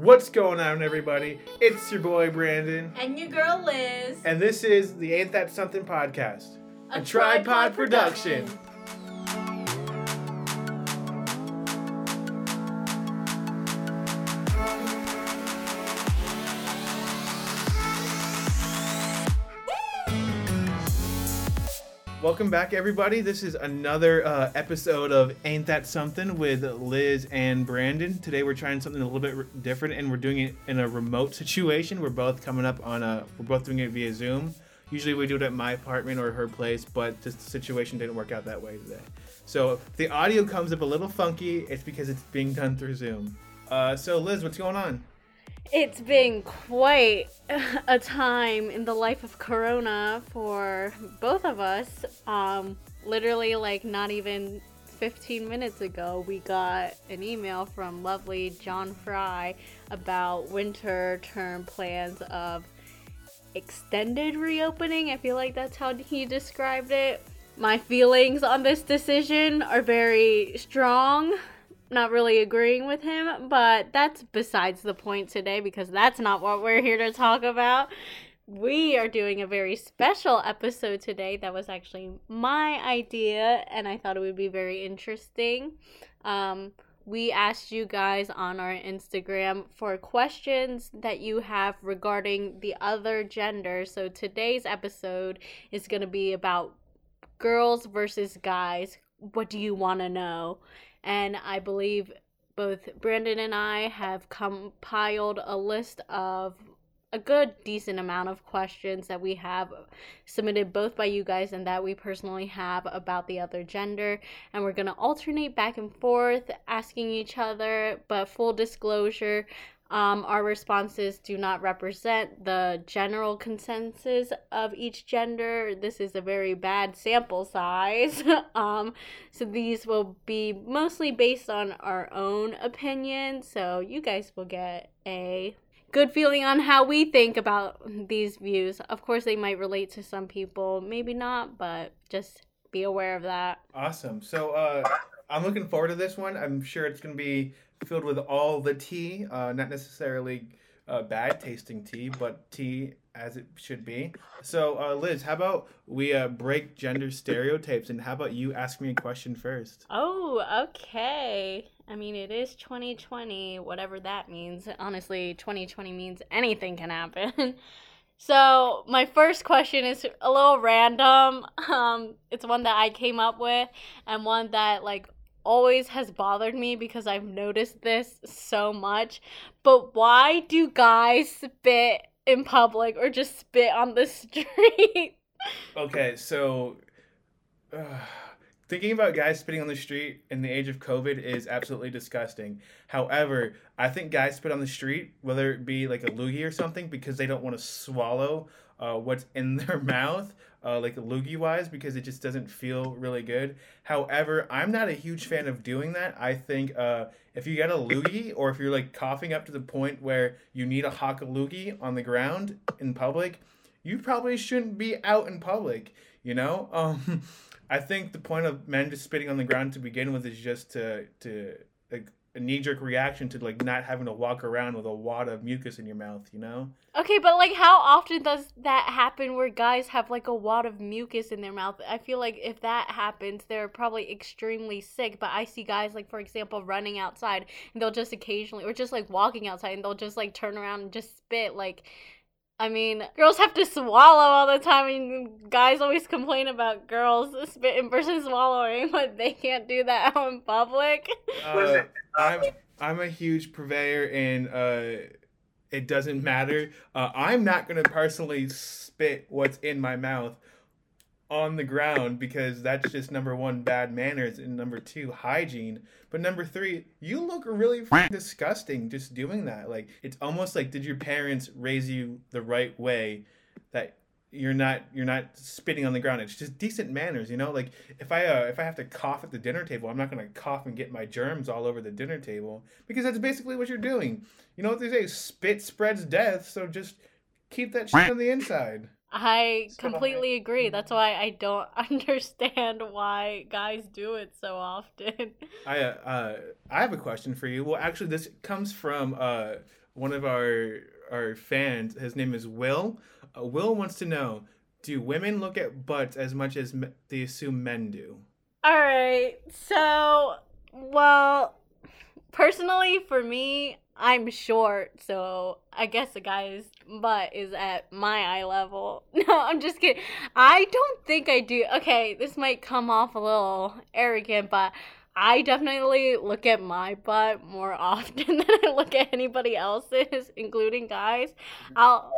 What's going on, everybody? It's your boy Brandon, And your girl Liz. and this is the Ain't That Something podcast, a, tripod, production. Welcome back, everybody. This is another uh, episode of Ain't That Something with Liz and Brandon. Today, we're trying something a little bit different, and we're doing it in a remote situation. We're both coming up on a, we're both doing it via Zoom. Usually, we do it at my apartment or her place, but this situation didn't work out that way today. So, if the audio comes up a little funky, it's because it's being done through Zoom. Uh, so, Liz, what's going on? It's been quite a time in the life of Corona for both of us. Um, literally, like, not even 15 minutes ago, we got an email from lovely John Fry about winter term plans of extended reopening. I feel like that's how he described it. My feelings on this decision are very strong not really agreeing with him, but that's besides the point today because that's not what we're here to talk about. We are doing a very special episode today that was actually my idea, and I thought it would be very interesting. Um, we asked you guys on our Instagram for questions that you have regarding the other gender. So today's episode is going to be about girls versus guys. What do you want to know? And I believe both Brandon and I have compiled a list of a good decent amount of questions that we have submitted both by you guys and that we personally have about the other gender. And we're going to alternate back and forth asking each other but full disclosure um, our responses do not represent the general consensus of each gender. This is a very bad sample size. um, so these will be mostly based on our own opinion. So you guys will get a good feeling on how we think about these views. Of course, they might relate to some people, maybe not, but just be aware of that. Awesome. So, uh, I'm looking forward to this one. I'm sure it's going to be filled with all the tea, uh, not necessarily uh, bad tasting tea, but tea as it should be. So, uh, Liz, how about we uh, break gender stereotypes and how about you ask me a question first? Oh, okay. I mean, it is 2020, whatever that means. Honestly, 2020 means anything can happen. So, my first question is a little random. Um, it's one that I came up with and one that like always has bothered me because I've noticed this so much. But why do guys spit in public or just spit on the street? Okay, so uh, thinking about guys spitting on the street in the age of COVID is absolutely disgusting. However, I think guys spit on the street, whether it be like a loogie or something, because they don't want to swallow uh, what's in their mouth, uh, like loogie wise, because it just doesn't feel really good. However, I'm not a huge fan of doing that. I think uh, if you get a loogie or if you're like coughing up to the point where you need a hawk a loogie on the ground in public, you probably shouldn't be out in public. You know, um, I think the point of men just spitting on the ground to begin with is just to to like a knee jerk reaction to like not having to walk around with a wad of mucus in your mouth. You know. Okay, but like how often does that happen where guys have like a wad of mucus in their mouth? I feel like if that happens, they're probably extremely sick. But I see guys like for example running outside and they'll just occasionally or just like walking outside and they'll just like turn around and just spit like I mean, girls have to swallow all the time. I mean, guys always complain about girls spitting versus swallowing, but they can't do that out in public. Uh, I'm I'm a huge purveyor in uh, it doesn't matter. Uh, I'm not gonna personally spit what's in my mouth on the ground because that's just number one bad manners and number two hygiene. But number three, you look really disgusting just doing that. Like it's almost like did your parents raise you the right way that you're not you're not spitting on the ground. It's just decent manners, you know. Like if I uh, if I have to cough at the dinner table, I'm not gonna cough and get my germs all over the dinner table because that's basically what you're doing. You know what they say? Spit spreads death. So just keep that shit on the inside. I completely agree. That's why I don't understand why guys do it so often. I uh, uh, I have a question for you. Well, actually, this comes from uh, one of our our fans. His name is Will. Uh, Will wants to know: Do women look at butts as much as me- they assume men do? All right. So, well, personally, for me, I'm short, so I guess a guy's butt is at my eye level. No, I'm just kidding. I don't think I do. Okay, this might come off a little arrogant, but I definitely look at my butt more often than I look at anybody else's, including guys. I'll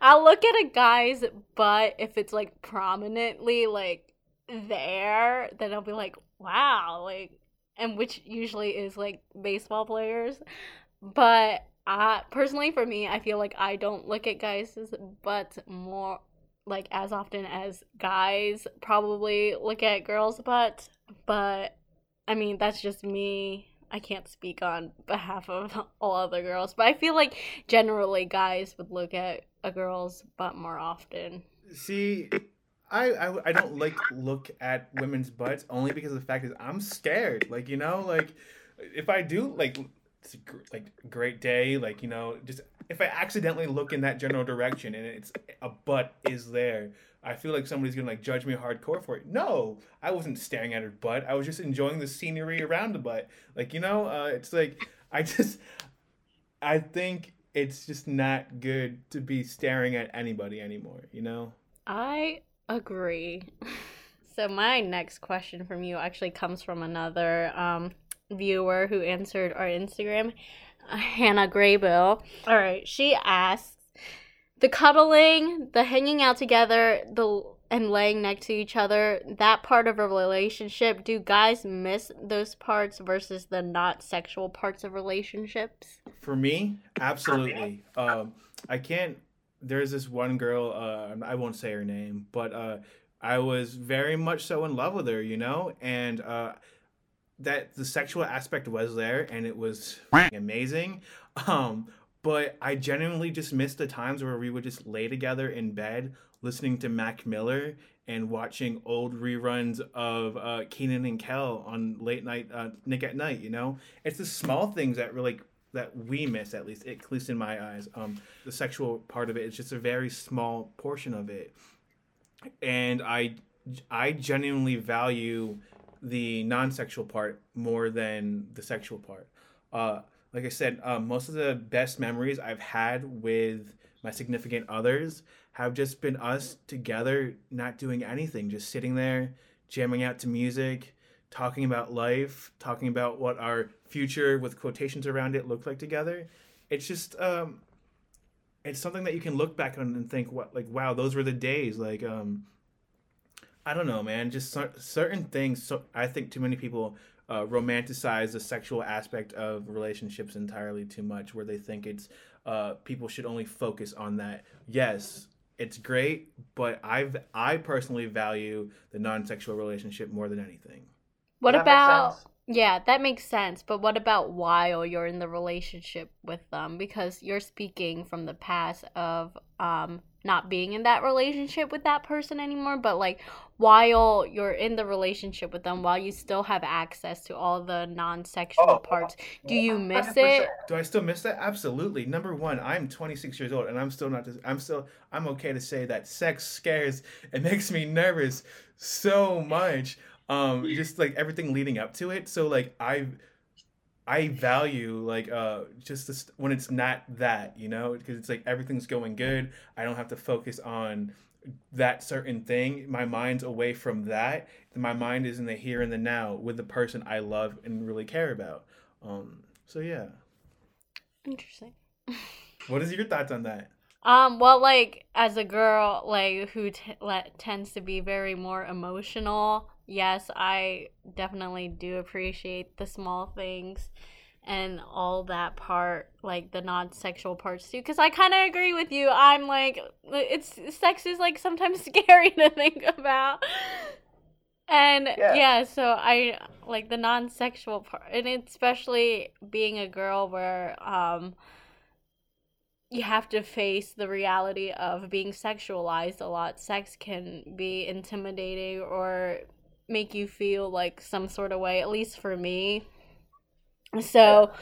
I'll look at a guy's butt if it's like prominently like there, then I'll be like, wow, like and which usually is like baseball players. But uh personally for me, I feel like I don't look at guys' butts more like as often as guys probably look at girls' butts. But I mean, that's just me. I can't speak on behalf of all other girls, but I feel like generally guys would look at a girl's butt more often. See, I, I I don't like look at women's butts only because the fact is I'm scared. Like you know, like if I do like it's a gr- like great day, like you know, just if I accidentally look in that general direction and it's a butt is there, I feel like somebody's gonna like judge me hardcore for it. No, I wasn't staring at her butt. I was just enjoying the scenery around the butt. Like you know, uh, it's like I just I think it's just not good to be staring at anybody anymore. You know. I agree. So my next question from you actually comes from another um, viewer who answered our Instagram, Hannah Graybill. All right, she asks the cuddling, the hanging out together, the and laying next to each other, that part of a relationship, do guys miss those parts versus the not sexual parts of relationships? For me, absolutely. Um, I can't. There's this one girl. Uh, I won't say her name, but uh, I was very much so in love with her, you know, and uh, that the sexual aspect was there, and it was amazing. Um, but I genuinely just missed the times where we would just lay together in bed, listening to Mac Miller and watching old reruns of uh, Kenan and Kel on late night uh, Nick at Nite. You know, it's the small things that really that we miss at least at least in my eyes um the sexual part of it. Is just a very small portion of it. And i i genuinely value the non-sexual part more than the sexual part. Uh like i said um, most of the best memories i've had with my significant others have just been us together not doing anything just sitting there jamming out to music talking about life, talking about what our future with quotations around it look like together. It's just um it's something that you can look back on and think what like wow, those were the days like um I don't know, man, just cer- certain things so I think too many people uh, romanticize the sexual aspect of relationships entirely too much where they think it's uh, people should only focus on that. Yes, it's great, but I've I personally value the non-sexual relationship more than anything. What That makes about sense. yeah, that makes sense. But what about while you're in the relationship with them? Because you're speaking from the past of um not being in that relationship with that person anymore, but like while you're in the relationship with them, while you still have access to all the non-sexual Oh, parts, do you miss 100%. it? Do I still miss that? Absolutely. Number one, I'm 26 years old, and I'm still not. I'm still. I'm okay to say that sex scares. It makes me nervous so much. Um, just like everything leading up to it. So like I, I value like uh just this, when it's not that you know because it's like everything's going good. I don't have to focus on that certain thing. My mind's away from that. My mind is in the here and the now with the person I love and really care about. Um, so yeah. Interesting. What is your thoughts on that? Um, well, like as a girl, like who t- le- tends to be very more emotional, yes, I definitely do appreciate the small things and all that part, like the non-sexual parts too. Because I kind of agree with you. I'm like, it's sex is like sometimes scary to think about. And Yeah. yeah, so I like the non-sexual part, and especially being a girl where um you have to face the reality of being sexualized a lot. Sex can be intimidating or make you feel like some sort of way, at least for me. So,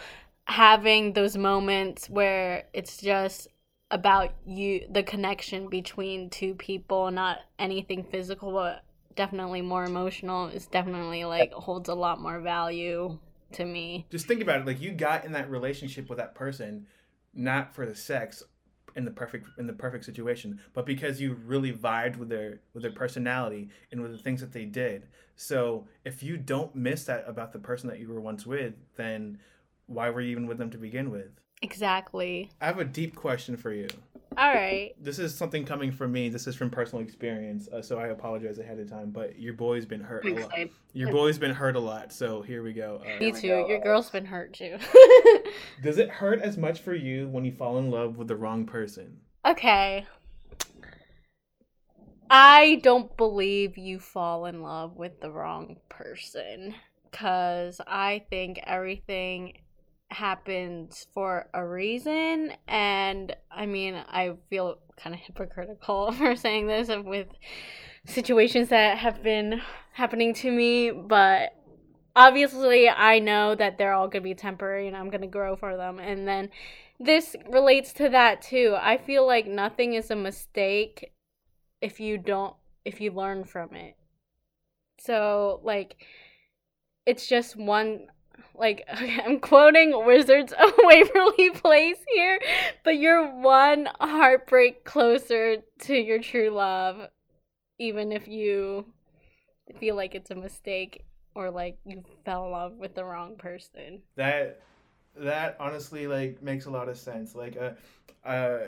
having those moments where it's just about you the connection between two people not anything physical but definitely more emotional is definitely like holds a lot more value to me Just think about it. Like you got in that relationship with that person, not for the sex, in the perfect in the perfect situation, but because you really vibed with their with their personality and with the things that they did. So if you don't miss that about the person that you were once with, then why were you even with them to begin with? exactly I have a deep question for you. All right This is something coming from me. This is from personal experience, uh, so I apologize ahead of time. But your boy's been hurt a lot. Your boy's been hurt a lot, so here we go. Uh, me too your girl's been hurt too Does it hurt as much for you when you fall in love with the wrong person? okay I don't believe you fall in love with the wrong person because I think everything happens for a reason. And I mean, I feel kind of hypocritical for saying this with situations that have been happening to me, but obviously, I know that they're all going to be temporary and I'm going to grow for them. And then this relates to that too. I feel like nothing is a mistake if you don't if you learn from it. So like it's just one like I'm quoting Wizards of Waverly Place here, but you're one heartbreak closer to your true love even if you feel like it's a mistake or like you fell in love with the wrong person. That that honestly like makes a lot of sense. Like uh, uh,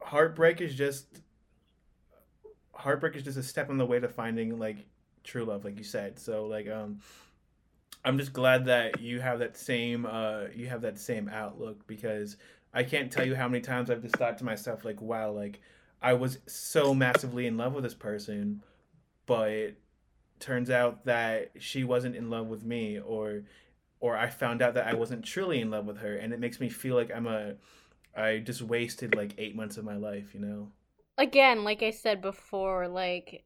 heartbreak is just heartbreak is just a step on the way to finding like true love, like you said. So like um, I'm just glad that you have that same uh you have that same outlook because I can't tell you how many times I've just thought to myself like, wow, like I was so massively in love with this person, but turns out that she wasn't in love with me or or I found out that I wasn't truly in love with her and it makes me feel like I'm a I just wasted like 8 months of my life, you know. Again, like I said before, like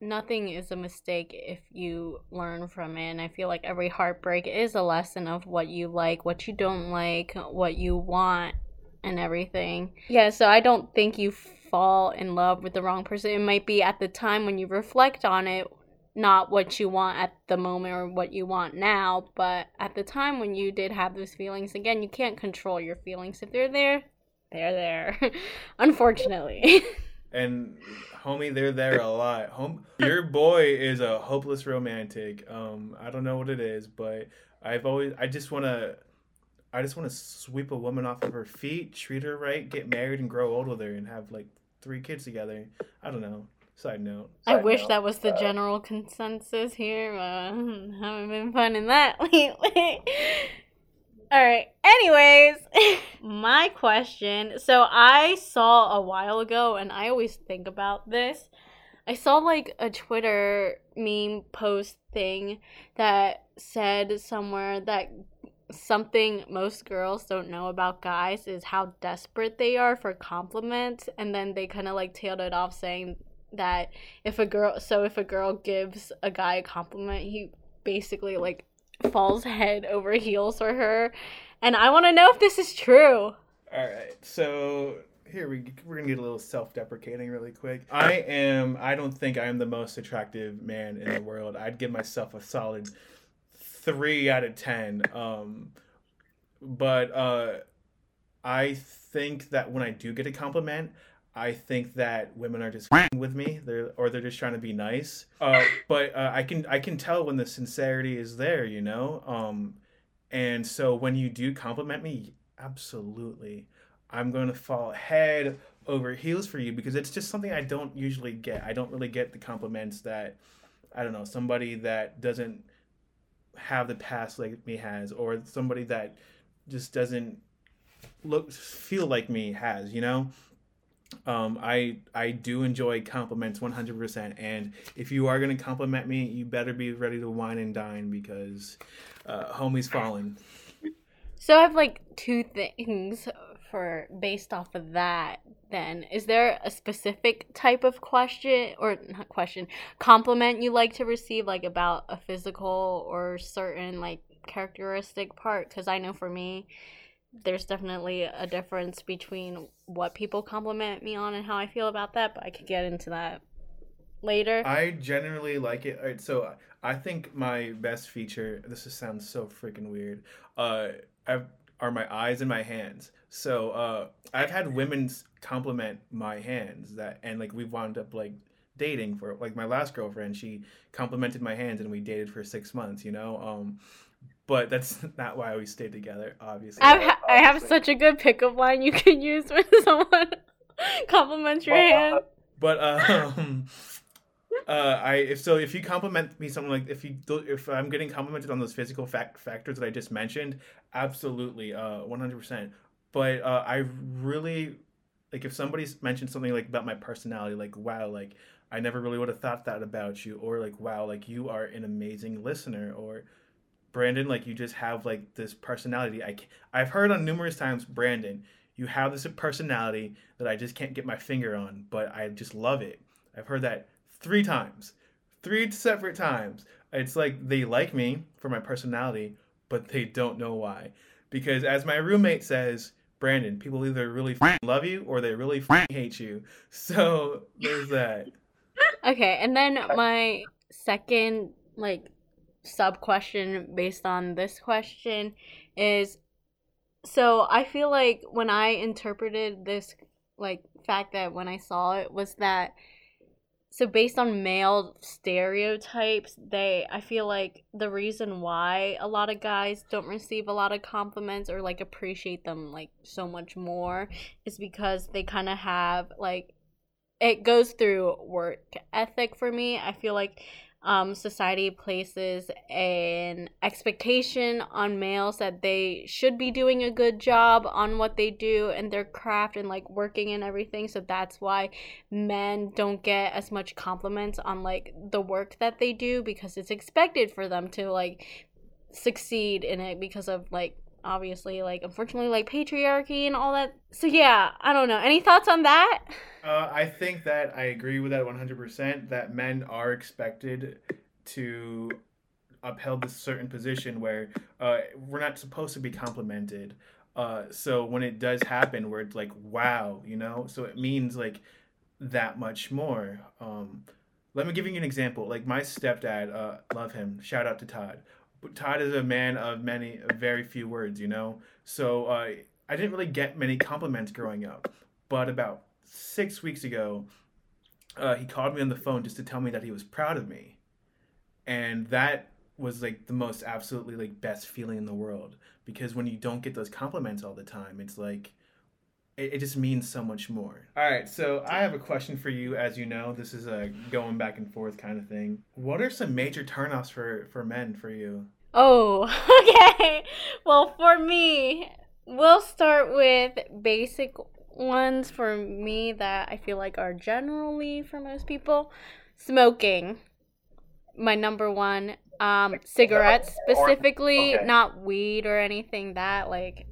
nothing is a mistake if you learn from it. And I feel like every heartbreak is a lesson of what you like, what you don't like, what you want, and everything. Yeah, so I don't think you fall in love with the wrong person. It might be at the time when you reflect on it, not what you want at the moment or what you want now, but at the time when you did have those feelings, again, you can't control your feelings. If they're there, they're there. Unfortunately. And homie, they're there a lot. Home, your boy is a hopeless romantic. Um, I don't know what it is, but I've always, I just want to, I just want to sweep a woman off of her feet, treat her right, get married, and grow old with her, and have like three kids together. I don't know. Side note. I wish note. that was the Uh, general consensus here. Uh, haven't been finding that lately. All right. Anyways, my question. So I saw a while ago, and I always think about this. I saw like a Twitter meme post thing that said somewhere that something most girls don't know about guys is how desperate they are for compliments, and then they kind of like tailed it off saying that if a girl so if a girl gives a guy a compliment he basically like falls head over heels for her and i want to know if this is true All right, so here we we're gonna get a little self-deprecating really quick. I am. I don't think I am the most attractive man in the world. I'd give myself a solid three out of ten. Um, but uh, I think that when I do get a compliment, I think that women are just f***ing with me. They're or they're just trying to be nice. Uh, but uh, I can I can tell when the sincerity is there. You know. Um, and so when you do compliment me, absolutely. I'm going to fall head over heels for you because it's just something I don't usually get. I don't really get the compliments that I don't know, somebody that doesn't have the past like me has or somebody that just doesn't look feel like me has, you know? Um, I I do enjoy compliments 100%. And if you are going to compliment me, you better be ready to wine and dine because uh, homie's falling. so i have like two things for based off of that then is there a specific type of question or not question compliment you like to receive like about a physical or certain like characteristic part because I know for me, there's definitely a difference between what people compliment me on and how I feel about that, but I could get into that later. I generally like it. Alright, so I think my best feature. This is, sounds so freaking weird. Uh, I've, are my eyes and my hands. So uh, I've had women compliment my hands that, and like we've wound up like dating for like my last girlfriend. She complimented my hands, and we dated for six months. You know. Um, but that's not why we stayed together, obviously. I, ha- I have such a good pickup line you can use when someone compliments your hand. But um, uh, I if so if you compliment me something like if you if I'm getting complimented on those physical fact factors that I just mentioned, absolutely, uh, 100%. But uh, I really like if somebody's mentioned something like about my personality, like wow, like I never really would have thought that about you, or like wow, like you are an amazing listener, or Brandon, like you just have like this personality. I I've heard on numerous times, Brandon, you have this personality that I just can't get my finger on, but I just love it. I've heard that three times, three separate times. It's like they like me for my personality, but they don't know why. Because as my roommate says, Brandon, people either really love you or they really hate you. So there's that. Okay, and then my second like sub question based on this question is so I feel like when I interpreted this like fact that when I saw it was that so based on male stereotypes they i feel like the reason why a lot of guys don't receive a lot of compliments or like appreciate them like so much more is because they kind of have like it goes through work ethic for me. I feel like um, society places an expectation on males that they should be doing a good job on what they do and their craft and like working and everything. So that's why men don't get as much compliments on like the work that they do because it's expected for them to like succeed in it because of like obviously like unfortunately like patriarchy and all that. So yeah i don't know. Any thoughts on that? Uh, i think that i agree with that 100% that men are expected to upheld this certain position where uh, we're not supposed to be complimented. Uh, so when it does happen where it's like wow you know? So it means like that much more. Um, let me give you an example. Like my stepdad uh, love him. Shout out to todd Todd is a man of many, very few words, you know. So uh, I didn't really get many compliments growing up, but about six weeks ago, uh, he called me on the phone just to tell me that he was proud of me, and that was like the most absolutely like best feeling in the world because when you don't get those compliments all the time, it's like it, it just means so much more. All right, so I have a question for you. As you know, this is a going back and forth kind of thing. What are some major turnoffs for for men for you? Oh, okay. Well, for me, we'll start with basic ones for me that I feel like are generally for most people. Smoking, my number one. Um, cigarettes specifically, okay. not weed or anything that like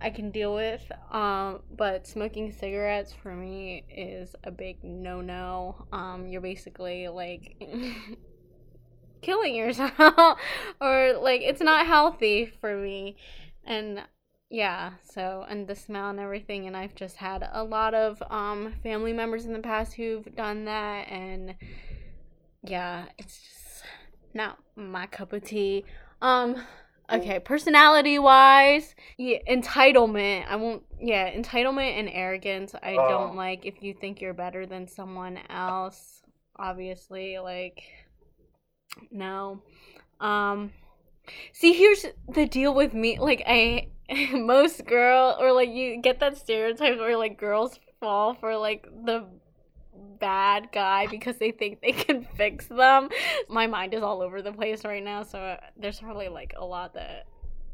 I can deal with. Um, but smoking cigarettes for me is a big no no. Um, you're basically like killing yourself, or like it's not healthy for me. And yeah, so and the smell and everything. And I've just had a lot of um family members in the past who've done that, and yeah, it's just not my cup of tea. Um Okay, personality wise, yeah, entitlement. I won't. Yeah, entitlement and arrogance. I uh, don't like if you think you're better than someone else. Obviously, like no. Um, see, here's the deal with me. Like, I most girl or like you get that stereotype where like girls fall for like the bad guy because they think they can fix them. My mind is all over the place right now, so uh, there's probably like a lot that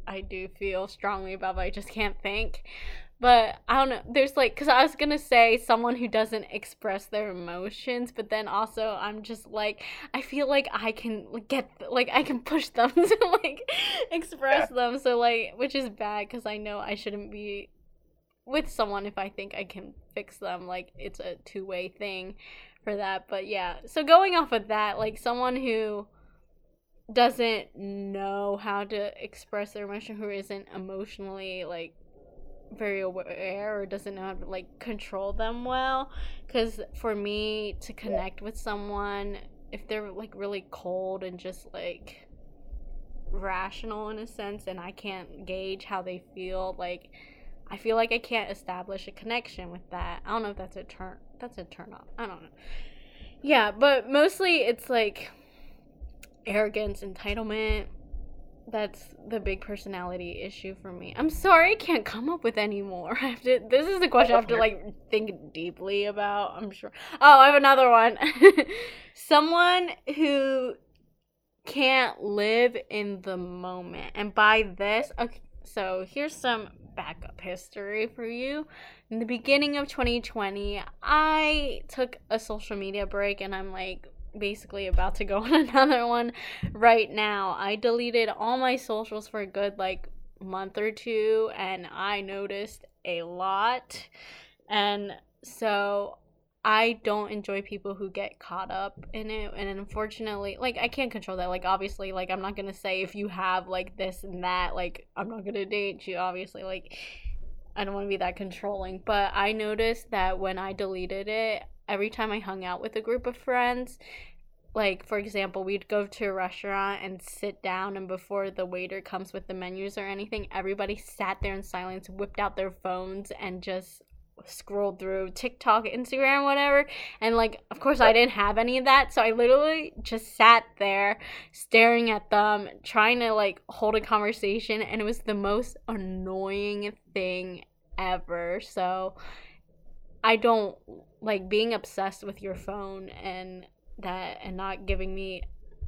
I do feel strongly about, but I just can't think. But I don't know. There's like, because I was going to say someone who doesn't express their emotions, but then also I'm just like, I feel like I can get, like, I can push them to like express yeah. them. So, like, which is bad because I know I shouldn't be with someone if I think I can fix them. Like it's a two way thing for that. But yeah, so going off of that, like someone who doesn't know how to express their emotion, who isn't emotionally like very aware or doesn't know how to like control them well because for me to connect with someone if they're like really cold and just like rational in a sense and I can't gauge how they feel like I feel like I can't establish a connection with that. I don't know if that's a turn that's a turn off. I don't know. Yeah, but mostly it's like arrogance, entitlement. That's the big personality issue for me. I'm sorry I can't come up with any more. I have to this is the question I have to like think deeply about, I'm sure. Oh, I have another one. Someone who can't live in the moment. And by this, okay, so here's some backup history for you. In the beginning of 2020, I took a social media break and I'm like basically about to go on another one right now. I deleted all my socials for a good like month or two and I noticed a lot. And so I don't enjoy people who get caught up in it and unfortunately like I can't control that like obviously like I'm not going to say if you have like this and that like I'm not going to date you obviously like I don't want to be that controlling but I noticed that when I deleted it every time I hung out with a group of friends like for example we'd go to a restaurant and sit down and before the waiter comes with the menus or anything everybody sat there in silence whipped out their phones and just scrolled through TikTok, Instagram, whatever. And like, of course, I didn't have any of that. So I literally just sat there staring at them, trying to like hold a conversation. And it was the most annoying thing ever. So I don't like being obsessed with your phone and that and not giving me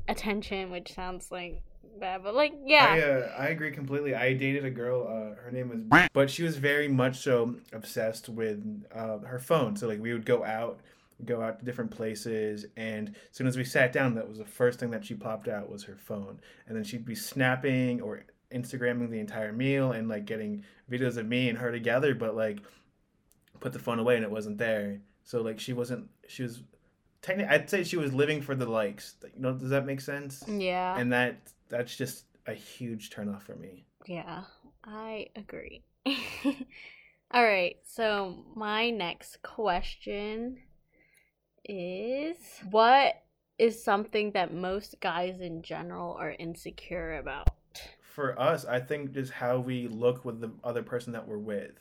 attention, which sounds like bad, but like yeah. I, uh, I agree completely. I dated a girl. Uh, her name was, but she was very much so obsessed with uh, her phone. So like we would go out, go out to different places, and as soon as we sat down, that was the first thing that she popped out was her phone, and then she'd be snapping or Instagramming the entire meal and like getting videos of me and her together, but like put the phone away and it wasn't there. So like she wasn't. She was technically I'd say she was living for the likes. You know, does that make sense? Yeah. And that that's just a huge turnoff for me. Yeah, I agree. All right, so my next question is what is something that most guys in general are insecure about? For us, I think just how we look with the other person that we're with.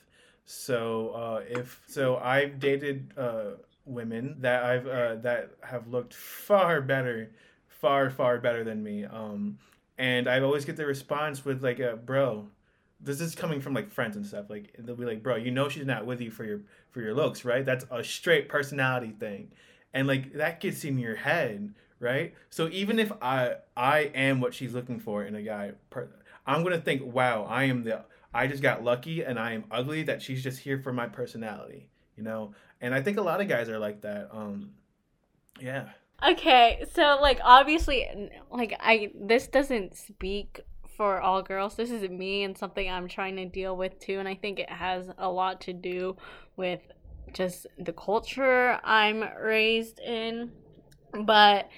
So, uh, if so, I've dated uh, women that I've uh, that have looked far better, far far better than me. Um, and I always get the response with like, a, "Bro, this is coming from like friends and stuff. Like they'll be like, "Bro, you know she's not with you for your for your looks, right? That's a straight personality thing." And like that gets in your head, right? So even if I I am what she's looking for in a guy, I'm going to think, "Wow, I am the I just got lucky and I am ugly that she's just here for my personality." You know? And I think a lot of guys are like that. Um yeah. Okay, so like obviously like I this doesn't speak for all girls. This is me and something I'm trying to deal with too and I think it has a lot to do with just the culture I'm raised in. But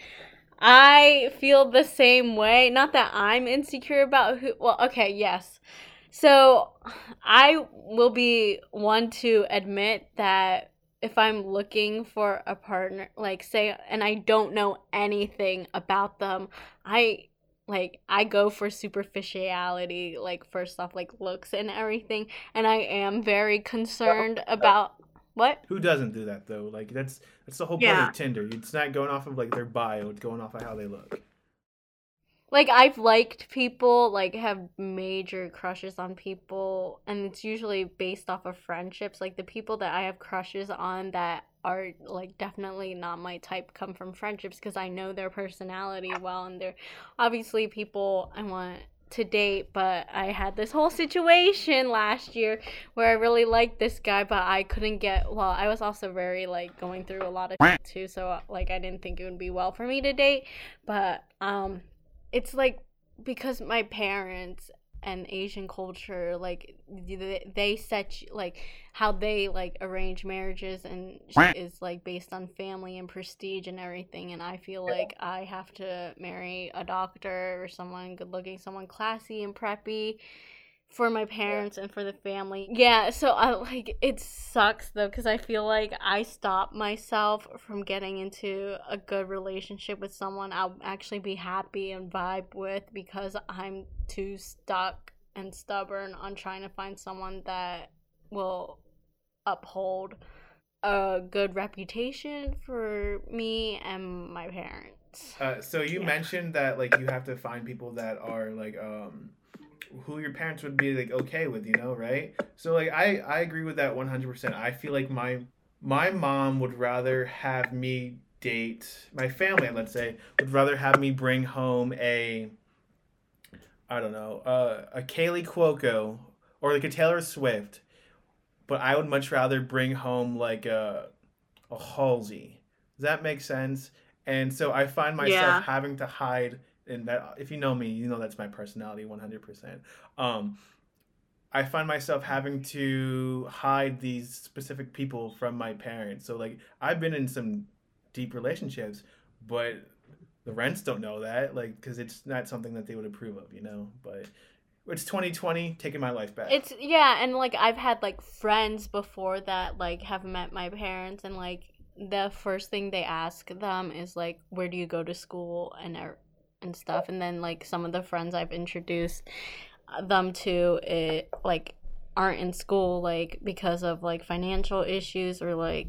I feel the same way. Not that I'm insecure about who well, okay, yes. So I will be one to admit that if I'm looking for a partner, like say, and I don't know anything about them, I like I go for superficiality, like first off, like looks and everything, and I am very concerned uh, about what. Who doesn't do that though? Like that's that's the whole point yeah. of Tinder. It's not going off of like their bio; it's going off of how they look like I've liked people, like have major crushes on people, and it's usually based off of friendships. Like the people that I have crushes on that are like definitely not my type come from friendships because I know their personality well, and they're obviously people I want to date, but I had this whole situation last year where I really liked this guy, but I couldn't get well. I was also very like going through a lot of too, so like I didn't think it would be well for me to date. But um, it's like because my parents and Asian culture, like they, they set like how they like arrange marriages and is like based on family and prestige and everything. And I feel like I have to marry a doctor or someone good looking, someone classy and preppy for my parents and for the family. Yeah, so I like it sucks though cuz I feel like I stop myself from getting into a good relationship with someone I'll actually be happy and vibe with because I'm too stuck and stubborn on trying to find someone that will uphold a good reputation for me and my parents. Uh, so you yeah. mentioned that like you have to find people that are like um who your parents would be like okay with, you know, right? So like I I agree with that 100%. I feel like my my mom would rather have me date my family, let's say, would rather have me bring home a I don't know, uh, a Kaley Cuoco or like a Taylor Swift, but I would much rather bring home like a a Halsey. Does that make sense? And so I find myself yeah. having to hide and that if you know me, you know that's my personality 100%. Um, I find myself having to hide these specific people from my parents. So like I've been in some deep relationships, but the rents don't know that, like, because it's not something that they would approve of, you know. But it's 2020, taking my life back. It's yeah, and like I've had like friends before that like have met my parents, and like the first thing they ask them is like, "Where do you go to school?" and and stuff and then like some of the friends i've introduced uh, them to it like aren't in school like because of like financial issues or like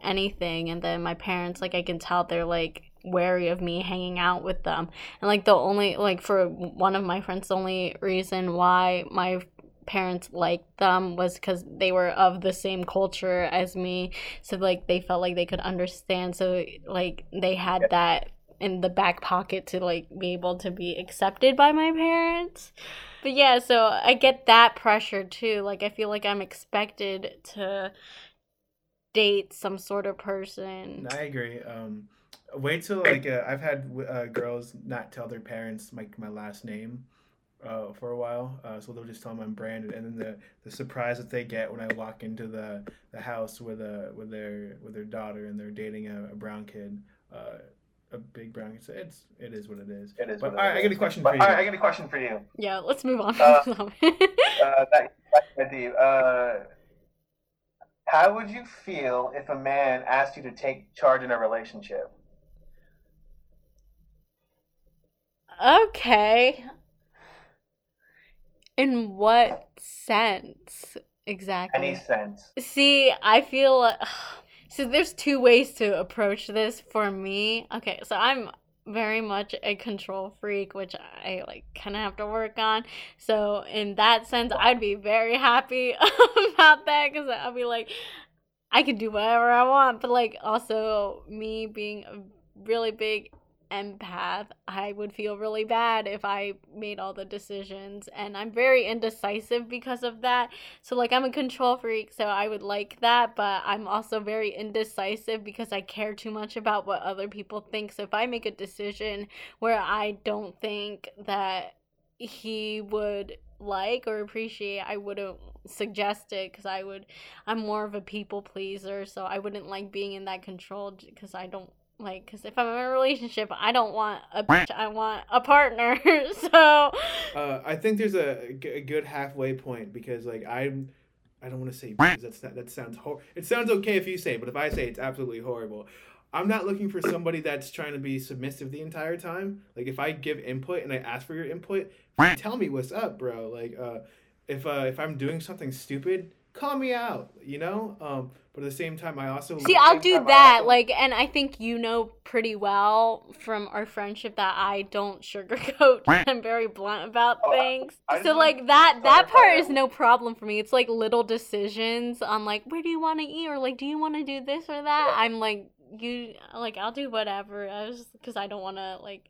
anything and then my parents like i can tell they're like wary of me hanging out with them. And like the only like for one of my friends the only reason why my parents liked them was because they were of the same culture as me so like they felt like they could understand so like they had that in the back pocket to like be able to be accepted by my parents. But yeah, so I get that pressure too. Like I feel like I'm expected to date some sort of person. I agree. Um wait till like uh, I've had uh, girls not tell their parents like my, my last name. Uh, for a while, uh, so they'll just tell them I'm Brandon, and then the, the surprise that they get when I walk into the, the house with a with their with their daughter and they're dating a, a brown kid, uh, a big brown. It's it's it is what it is. It is. But I, I, get a question but, for you. I get a question for you. Yeah, let's move on. Uh, uh, that, that, uh, how would you feel if a man asked you to take charge in a relationship? Okay. In what sense exactly? Any sense. See, I feel. So there's two ways to approach this for me. Okay, so I'm very much a control freak, which I like kind of have to work on. So in that sense, I'd be very happy about that because I'll be like, I can do whatever I want. But like also me being a really big empath, I would feel really bad if I made all the decisions. And I'm very indecisive because of that. So, like, I'm a control freak, so I would like that. But I'm also very indecisive because I care too much about what other people think. So, if I make a decision where I don't think that he would like or appreciate, I wouldn't suggest it because I would, I'm more of a people pleaser. So, I wouldn't like being in that control because I don't like because if i'm in a relationship i don't want a bitch i want a partner. So uh, i think there's a, a good halfway point because like i'm i don't want to say that's not, that sounds hor- it sounds okay if you say it, but if i say it, it's absolutely horrible. I'm not looking for somebody that's trying to be submissive the entire time. Like if i give input and i ask for your input tell me what's up bro. Like uh if uh if i'm doing something stupid call me out you know um but at the same time, I also see. I'll do that. Also... Like, and I think you know pretty well from our friendship that I don't sugarcoat. I'm very blunt about oh, things. I, I so like that that part is no problem for me. It's like little decisions on like where do you want to eat or like do you want to do this or that. I'm like you like I'll do whatever. I was because I don't want to like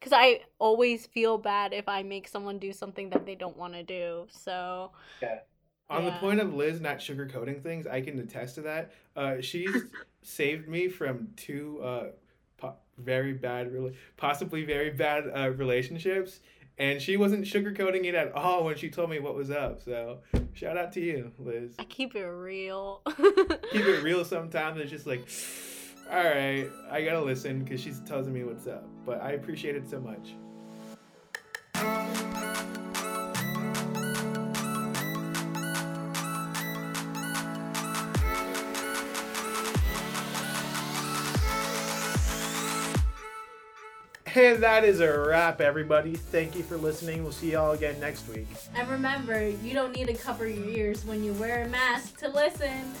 because I always feel bad if I make someone do something that they don't want to do. So yeah. On yeah. the point of Liz not sugarcoating things, I can attest to that. Uh, she's saved me from two uh, po- very bad, really possibly very bad uh, relationships, and she wasn't sugarcoating it at all when she told me what was up. So shout out to you, Liz. I keep it real. Keep it real. Sometimes it's just like, all right, I gotta listen because she's telling me what's up. But I appreciate it so much. And that is a wrap, everybody. Thank you for listening. We'll see y'all again next week. And remember, you don't need to cover your ears when you wear a mask to listen.